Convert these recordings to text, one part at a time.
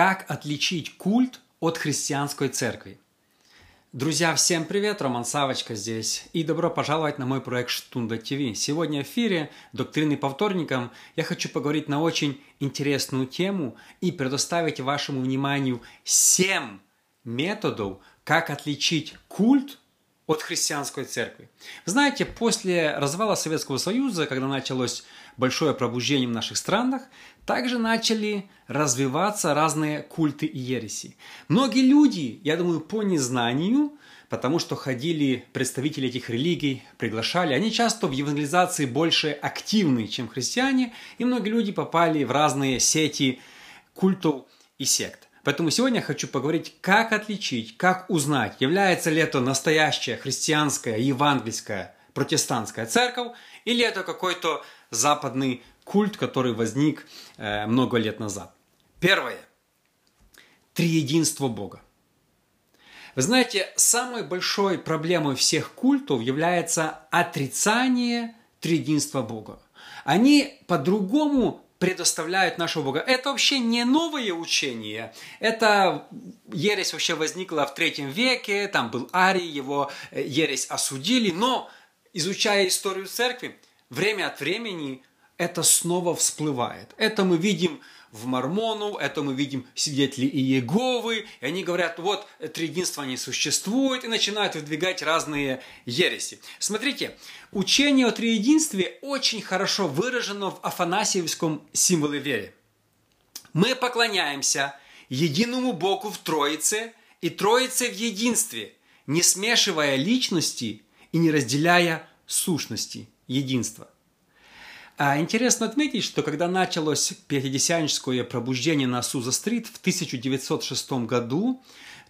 Как отличить культ от христианской церкви? Друзья, всем привет! Роман Савочка здесь. И добро пожаловать на мой проект Штунда ТВ. Сегодня в эфире «Доктрины по вторникам» я хочу поговорить на очень интересную тему и предоставить вашему вниманию 7 методов, как отличить культ от христианской церкви. Знаете, после развала Советского Союза, когда началось большое пробуждение в наших странах, также начали развиваться разные культы и ереси. Многие люди, я думаю, по незнанию, потому что ходили представители этих религий, приглашали, они часто в евангелизации больше активны, чем христиане, и многие люди попали в разные сети культов и сект. Поэтому сегодня я хочу поговорить, как отличить, как узнать, является ли это настоящая христианская, евангельская, протестантская церковь, или это какой-то западный культ, который возник э, много лет назад. Первое. Триединство Бога. Вы знаете, самой большой проблемой всех культов является отрицание триединства Бога. Они по-другому предоставляют нашего Бога. Это вообще не новое учение. Это ересь вообще возникла в третьем веке, там был Арий, его э, ересь осудили, но изучая историю церкви, время от времени это снова всплывает. Это мы видим в Мормону, это мы видим свидетели Иеговы, и они говорят, вот, триединство не существует, и начинают выдвигать разные ереси. Смотрите, учение о триединстве очень хорошо выражено в Афанасьевском символе веры. Мы поклоняемся единому Богу в Троице и Троице в единстве, не смешивая личности и не разделяя сущности единства – интересно отметить, что когда началось пятидесятническое пробуждение на Суза-стрит в 1906 году,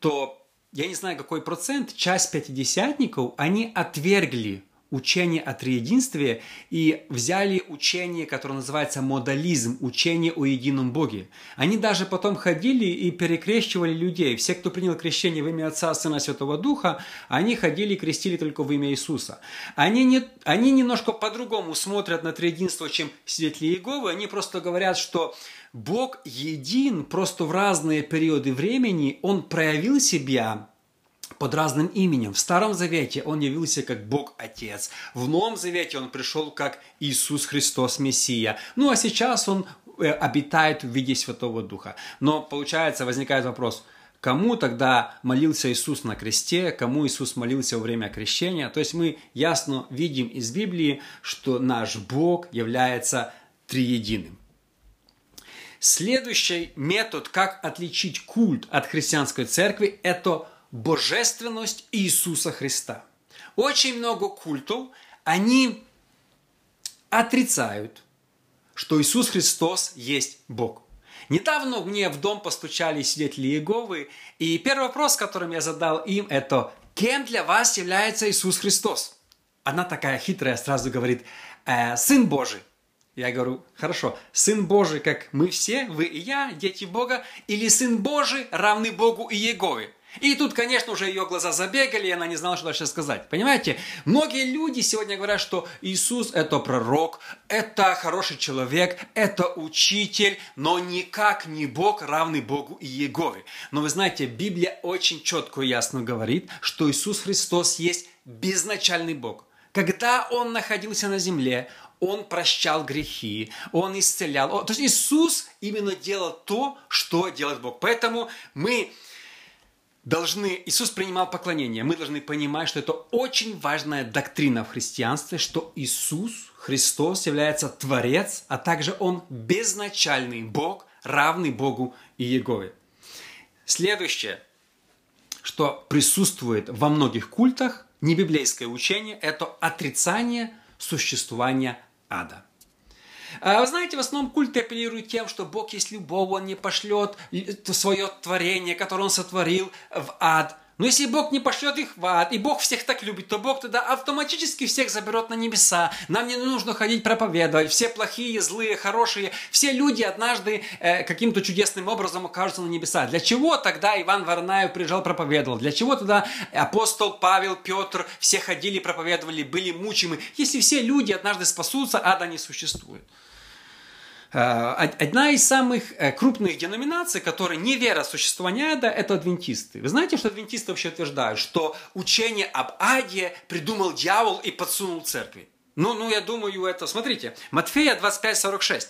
то я не знаю какой процент, часть пятидесятников, они отвергли учение о триединстве и взяли учение, которое называется модализм, учение о едином Боге. Они даже потом ходили и перекрещивали людей. Все, кто принял крещение в имя Отца, Сына, Святого Духа, они ходили и крестили только в имя Иисуса. Они, не, они немножко по-другому смотрят на триединство, чем свидетели Иеговы. Они просто говорят, что Бог един, просто в разные периоды времени Он проявил себя под разным именем. В Старом Завете он явился как Бог Отец. В Новом Завете он пришел как Иисус Христос Мессия. Ну а сейчас он э, обитает в виде Святого Духа. Но получается, возникает вопрос, кому тогда молился Иисус на кресте, кому Иисус молился во время крещения. То есть мы ясно видим из Библии, что наш Бог является триединым. Следующий метод, как отличить культ от христианской церкви, это божественность Иисуса Христа. Очень много культов, они отрицают, что Иисус Христос есть Бог. Недавно мне в дом постучали свидетели Иеговы, и первый вопрос, которым я задал им, это «Кем для вас является Иисус Христос?» Она такая хитрая сразу говорит э, «Сын Божий». Я говорю, хорошо, Сын Божий, как мы все, вы и я, дети Бога, или Сын Божий, равный Богу и Егове? И тут, конечно, уже ее глаза забегали, и она не знала, что дальше сказать. Понимаете? Многие люди сегодня говорят, что Иисус – это пророк, это хороший человек, это учитель, но никак не Бог, равный Богу и Егове. Но вы знаете, Библия очень четко и ясно говорит, что Иисус Христос есть безначальный Бог. Когда Он находился на земле, он прощал грехи, Он исцелял. То есть Иисус именно делал то, что делает Бог. Поэтому мы должны, Иисус принимал поклонение, мы должны понимать, что это очень важная доктрина в христианстве, что Иисус, Христос является Творец, а также Он безначальный Бог, равный Богу и Егове. Следующее, что присутствует во многих культах, не библейское учение, это отрицание существования ада – вы знаете, в основном культы апеллируют тем, что Бог есть любовь, Он не пошлет свое творение, которое Он сотворил, в ад. Но если Бог не пошлет их в ад, и Бог всех так любит, то Бог тогда автоматически всех заберет на небеса. Нам не нужно ходить проповедовать. Все плохие, злые, хорошие, все люди однажды э, каким-то чудесным образом окажутся на небеса. Для чего тогда Иван Варнаев приезжал проповедовал? Для чего тогда апостол Павел, Петр, все ходили, проповедовали, были мучимы? Если все люди однажды спасутся, ада не существует. Э, одна из самых э, крупных деноминаций, которые не верят в существование ада, это адвентисты. Вы знаете, что адвентисты вообще утверждают, что учение об аде придумал дьявол и подсунул церкви? Ну, ну, я думаю, это... Смотрите, Матфея 25:46.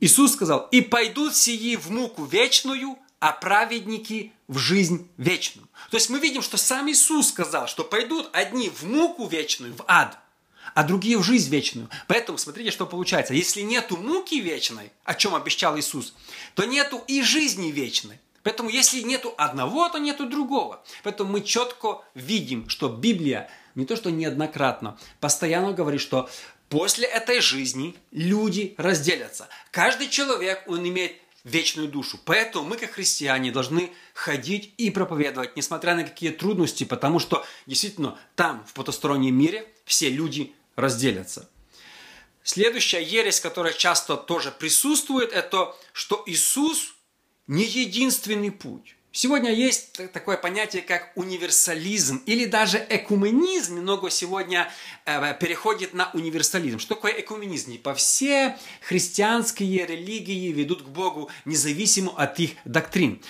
Иисус сказал, «И пойдут сии в муку вечную, а праведники в жизнь вечную». То есть мы видим, что сам Иисус сказал, что пойдут одни в муку вечную, в ад – а другие в жизнь вечную. Поэтому смотрите, что получается. Если нету муки вечной, о чем обещал Иисус, то нету и жизни вечной. Поэтому если нету одного, то нету другого. Поэтому мы четко видим, что Библия не то что неоднократно, постоянно говорит, что после этой жизни люди разделятся. Каждый человек, он имеет вечную душу. Поэтому мы, как христиане, должны ходить и проповедовать, несмотря на какие трудности, потому что действительно там, в потустороннем мире, все люди разделятся. Следующая ересь, которая часто тоже присутствует, это что Иисус не единственный путь. Сегодня есть такое понятие, как универсализм или даже экуменизм. Много сегодня э, переходит на универсализм. Что такое экуменизм? По все христианские религии ведут к Богу, независимо от их доктрин.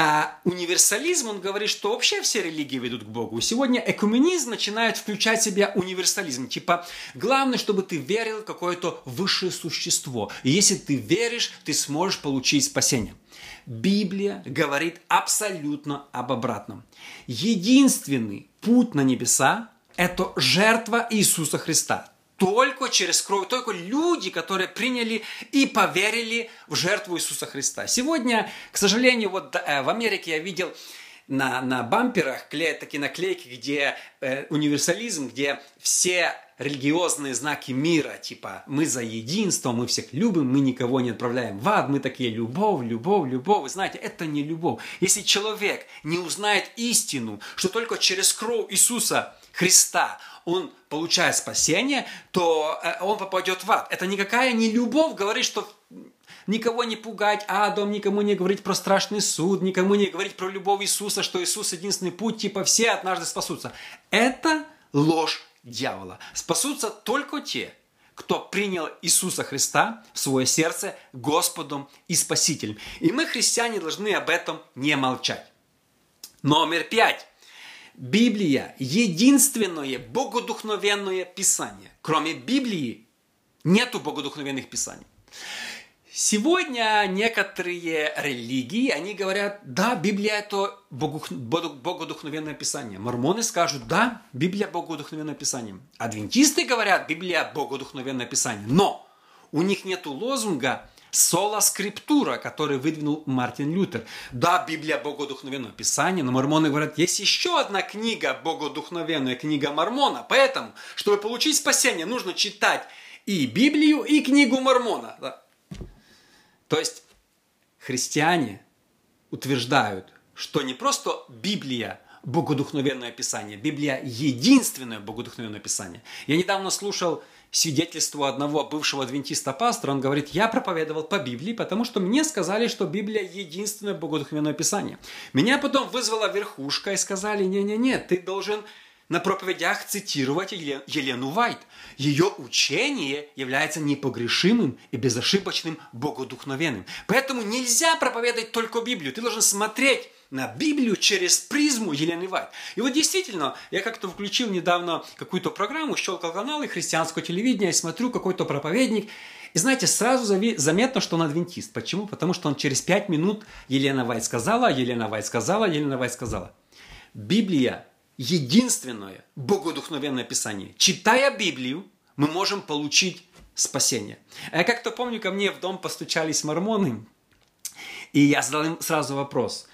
А универсализм, он говорит, что вообще все религии ведут к Богу. Сегодня экуменизм начинает включать в себя универсализм. Типа, главное, чтобы ты верил в какое-то высшее существо. И если ты веришь, ты сможешь получить спасение. Библия говорит абсолютно об обратном. Единственный путь на небеса – это жертва Иисуса Христа. Только через кровь, только люди, которые приняли и поверили в жертву Иисуса Христа. Сегодня, к сожалению, вот э, в Америке я видел на, на бамперах клеят такие наклейки, где э, универсализм, где все религиозные знаки мира, типа мы за единство, мы всех любим, мы никого не отправляем в ад, мы такие любовь, любовь, любовь. Вы знаете, это не любовь. Если человек не узнает истину, что только через кровь Иисуса Христа он получает спасение, то э, он попадет в ад. Это никакая не любовь говорит, что никого не пугать адом, никому не говорить про страшный суд, никому не говорить про любовь Иисуса, что Иисус единственный путь, типа все однажды спасутся. Это ложь дьявола. Спасутся только те, кто принял Иисуса Христа в свое сердце Господом и Спасителем. И мы, христиане, должны об этом не молчать. Номер пять. Библия – единственное богодухновенное писание. Кроме Библии нету богодухновенных писаний. Сегодня некоторые религии, они говорят, да, Библия это богодухновенное писание. Мормоны скажут, да, Библия богодухновенное писание. Адвентисты говорят, Библия богодухновенное писание. Но у них нет лозунга Сола скриптура, который выдвинул Мартин Лютер. Да, Библия богодухновенное писание, но мормоны говорят, есть еще одна книга богодухновенная, книга Мормона. Поэтому, чтобы получить спасение, нужно читать и Библию, и книгу Мормона. То есть христиане утверждают, что не просто Библия богодухновенное писание, Библия единственное богодухновенное писание. Я недавно слушал свидетельство одного бывшего адвентиста пастора, он говорит, я проповедовал по Библии, потому что мне сказали, что Библия единственное богодухновенное писание. Меня потом вызвала верхушка и сказали, не-не-не, ты должен на проповедях цитировать Елену Вайт. Ее учение является непогрешимым и безошибочным, богодухновенным. Поэтому нельзя проповедовать только Библию. Ты должен смотреть на Библию через призму Елены Вайт. И вот действительно, я как-то включил недавно какую-то программу, щелкал каналы христианского телевидения, и смотрю какой-то проповедник, и знаете, сразу заметно, что он адвентист. Почему? Потому что он через пять минут Елена Вайт сказала, Елена Вайт сказала, Елена Вайт сказала. Библия единственное богодухновенное писание. Читая Библию, мы можем получить спасение. Я как-то помню, ко мне в дом постучались мормоны, и я задал им сразу вопрос.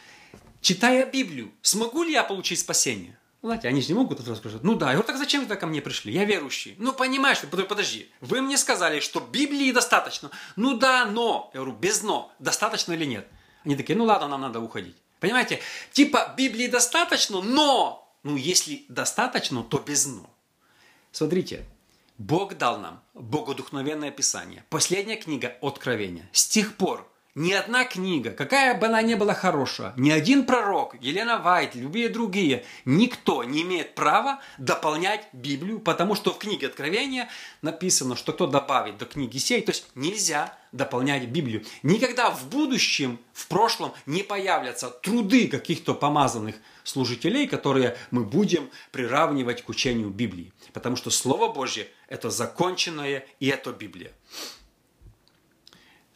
Читая Библию, смогу ли я получить спасение? Знаете, они же не могут это сказать. Ну да, я говорю, так зачем вы ко мне пришли? Я верующий. Ну понимаешь, подожди, вы мне сказали, что Библии достаточно. Ну да, но. Я говорю, без но. Достаточно или нет? Они такие, ну ладно, нам надо уходить. Понимаете? Типа Библии достаточно, но ну, если достаточно, то без «но». Смотрите, Бог дал нам богодухновенное Писание. Последняя книга Откровения. С тех пор ни одна книга, какая бы она ни была хорошая, ни один пророк, Елена Вайт, любые другие, никто не имеет права дополнять Библию, потому что в книге Откровения написано, что кто добавит до книги сей, то есть нельзя дополнять Библию. Никогда в будущем, в прошлом не появятся труды каких-то помазанных служителей, которые мы будем приравнивать к учению Библии. Потому что Слово Божье – это законченное, и это Библия.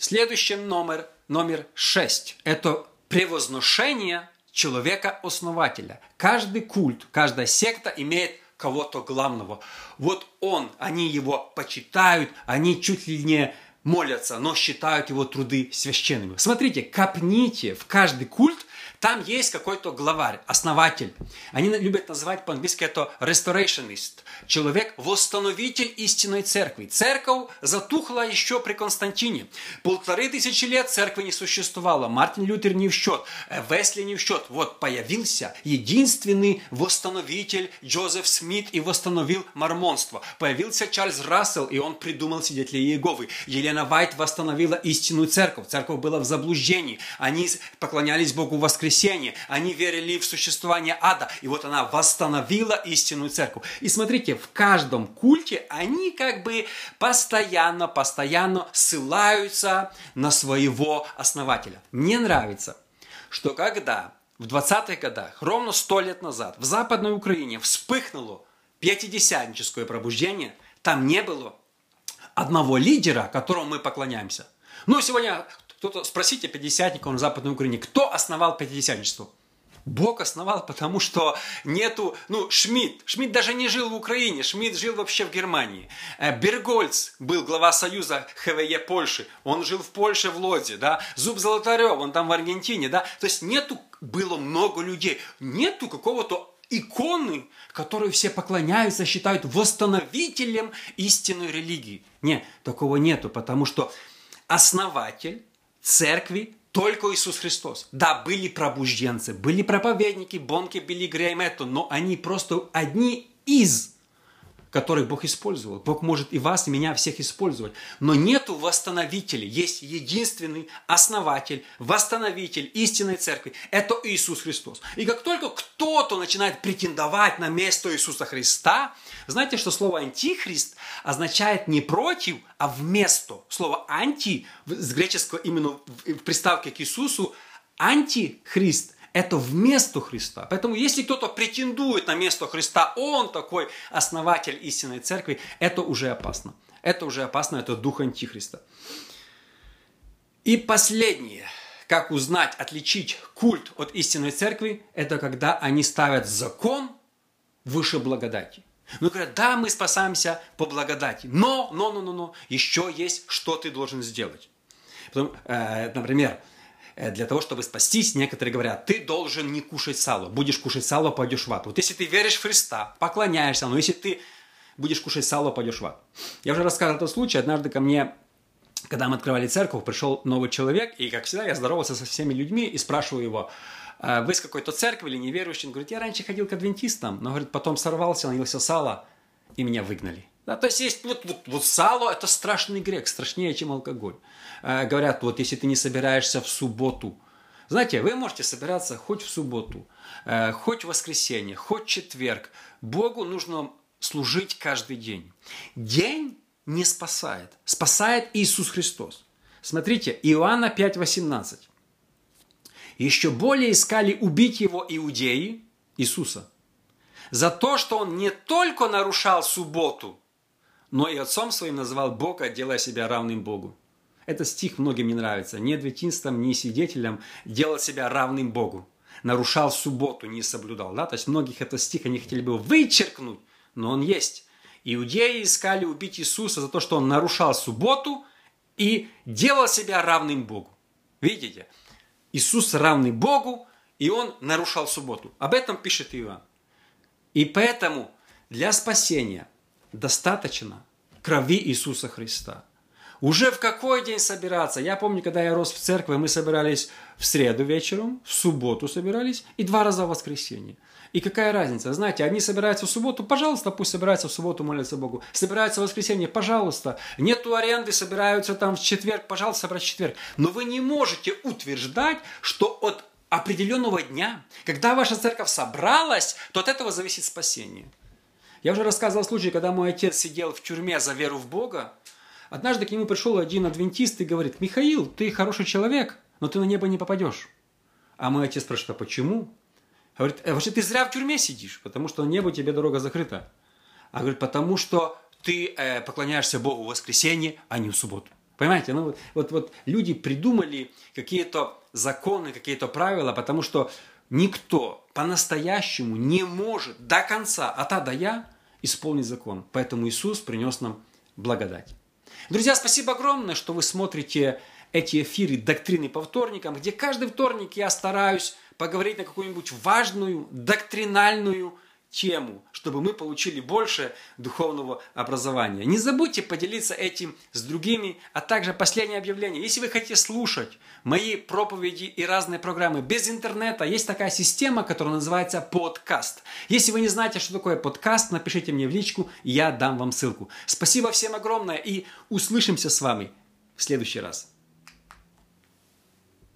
Следующий номер, номер шесть – это превозношение человека-основателя. Каждый культ, каждая секта имеет кого-то главного. Вот он, они его почитают, они чуть ли не молятся, но считают его труды священными. Смотрите, копните в каждый культ там есть какой-то главарь, основатель. Они любят называть по-английски это restorationist. Человек, восстановитель истинной церкви. Церковь затухла еще при Константине. Полторы тысячи лет церкви не существовало. Мартин Лютер не в счет. Э, Весли не в счет. Вот появился единственный восстановитель Джозеф Смит и восстановил мормонство. Появился Чарльз Рассел, и он придумал свидетелей Иеговы. Елена Вайт восстановила истинную церковь. Церковь была в заблуждении. Они поклонялись Богу воскресенье воскресение, они верили в существование ада, и вот она восстановила истинную церковь. И смотрите, в каждом культе они как бы постоянно, постоянно ссылаются на своего основателя. Мне нравится, что когда в 20-х годах, ровно 100 лет назад, в Западной Украине вспыхнуло пятидесятническое пробуждение, там не было одного лидера, которому мы поклоняемся. Ну, сегодня кто-то, спросите пятидесятников на Западной Украине, кто основал пятидесятничество? Бог основал, потому что нету, ну, Шмидт, Шмидт даже не жил в Украине, Шмидт жил вообще в Германии. Э, Бергольц был глава Союза ХВЕ Польши, он жил в Польше, в Лодзе, да. Зуб Золотарев, он там в Аргентине, да. То есть нету, было много людей, нету какого-то иконы, которую все поклоняются, считают восстановителем истинной религии. Нет, такого нету, потому что основатель церкви только Иисус Христос. Да, были пробужденцы, были проповедники, Бонки, Билли Грейм, но они просто одни из которых Бог использовал. Бог может и вас, и меня всех использовать. Но нету восстановителей. Есть единственный основатель, восстановитель истинной церкви. Это Иисус Христос. И как только кто-то начинает претендовать на место Иисуса Христа, знаете, что слово «антихрист» означает не против, а вместо. Слово «анти» с греческого именно в приставке к Иисусу «антихрист» это вместо Христа. Поэтому если кто-то претендует на место Христа, он такой основатель истинной церкви, это уже опасно. Это уже опасно, это дух антихриста. И последнее, как узнать, отличить культ от истинной церкви, это когда они ставят закон выше благодати. Ну, говорят, да, мы спасаемся по благодати, но, но, но, но, но, еще есть, что ты должен сделать. Потом, э, например, для того, чтобы спастись, некоторые говорят, ты должен не кушать сало. Будешь кушать сало, пойдешь в ад. Вот если ты веришь в Христа, поклоняешься, но если ты будешь кушать сало, пойдешь в ад. Я уже рассказывал этот случай. Однажды ко мне, когда мы открывали церковь, пришел новый человек, и, как всегда, я здоровался со всеми людьми и спрашиваю его, «А вы из какой-то церкви или неверующий? Он говорит, я раньше ходил к адвентистам, но, говорит, потом сорвался, наелся сала, и меня выгнали. Да, то есть есть вот, вот, вот сало – это страшный грех, страшнее, чем алкоголь. Э, говорят, вот если ты не собираешься в субботу, знаете, вы можете собираться хоть в субботу, э, хоть в воскресенье, хоть в четверг. Богу нужно служить каждый день. День не спасает. Спасает Иисус Христос. Смотрите, Иоанна 5,18. Еще более искали убить его иудеи, Иисуса, за то, что он не только нарушал субботу, но и отцом своим называл Бога, делая себя равным Богу. Этот стих многим не нравится. Ни адвентистам, ни свидетелям делал себя равным Богу. Нарушал субботу, не соблюдал. Да? То есть многих этот стих они хотели бы вычеркнуть, но он есть. Иудеи искали убить Иисуса за то, что он нарушал субботу и делал себя равным Богу. Видите? Иисус равный Богу, и он нарушал субботу. Об этом пишет Иоанн. И поэтому для спасения – достаточно крови Иисуса Христа. Уже в какой день собираться? Я помню, когда я рос в церкви, мы собирались в среду вечером, в субботу собирались и два раза в воскресенье. И какая разница? Знаете, одни собираются в субботу, пожалуйста, пусть собираются в субботу, молятся Богу. Собираются в воскресенье, пожалуйста. Нету аренды, собираются там в четверг, пожалуйста, собрать в четверг. Но вы не можете утверждать, что от определенного дня, когда ваша церковь собралась, то от этого зависит спасение. Я уже рассказывал случай, когда мой отец сидел в тюрьме за веру в Бога. Однажды к нему пришел один адвентист и говорит, Михаил, ты хороший человек, но ты на небо не попадешь. А мой отец спрашивает, а почему? Говорит, «Э, вообще ты зря в тюрьме сидишь, потому что на небо тебе дорога закрыта. А говорит, потому что ты э, поклоняешься Богу в воскресенье, а не в субботу. Понимаете, ну вот, вот, вот люди придумали какие-то законы, какие-то правила, потому что никто по-настоящему не может до конца, от А до Я, исполнить закон. Поэтому Иисус принес нам благодать. Друзья, спасибо огромное, что вы смотрите эти эфиры доктрины по вторникам, где каждый вторник я стараюсь поговорить на какую-нибудь важную доктринальную тему, чтобы мы получили больше духовного образования. Не забудьте поделиться этим с другими, а также последнее объявление. Если вы хотите слушать мои проповеди и разные программы без интернета, есть такая система, которая называется подкаст. Если вы не знаете, что такое подкаст, напишите мне в личку, я дам вам ссылку. Спасибо всем огромное и услышимся с вами в следующий раз.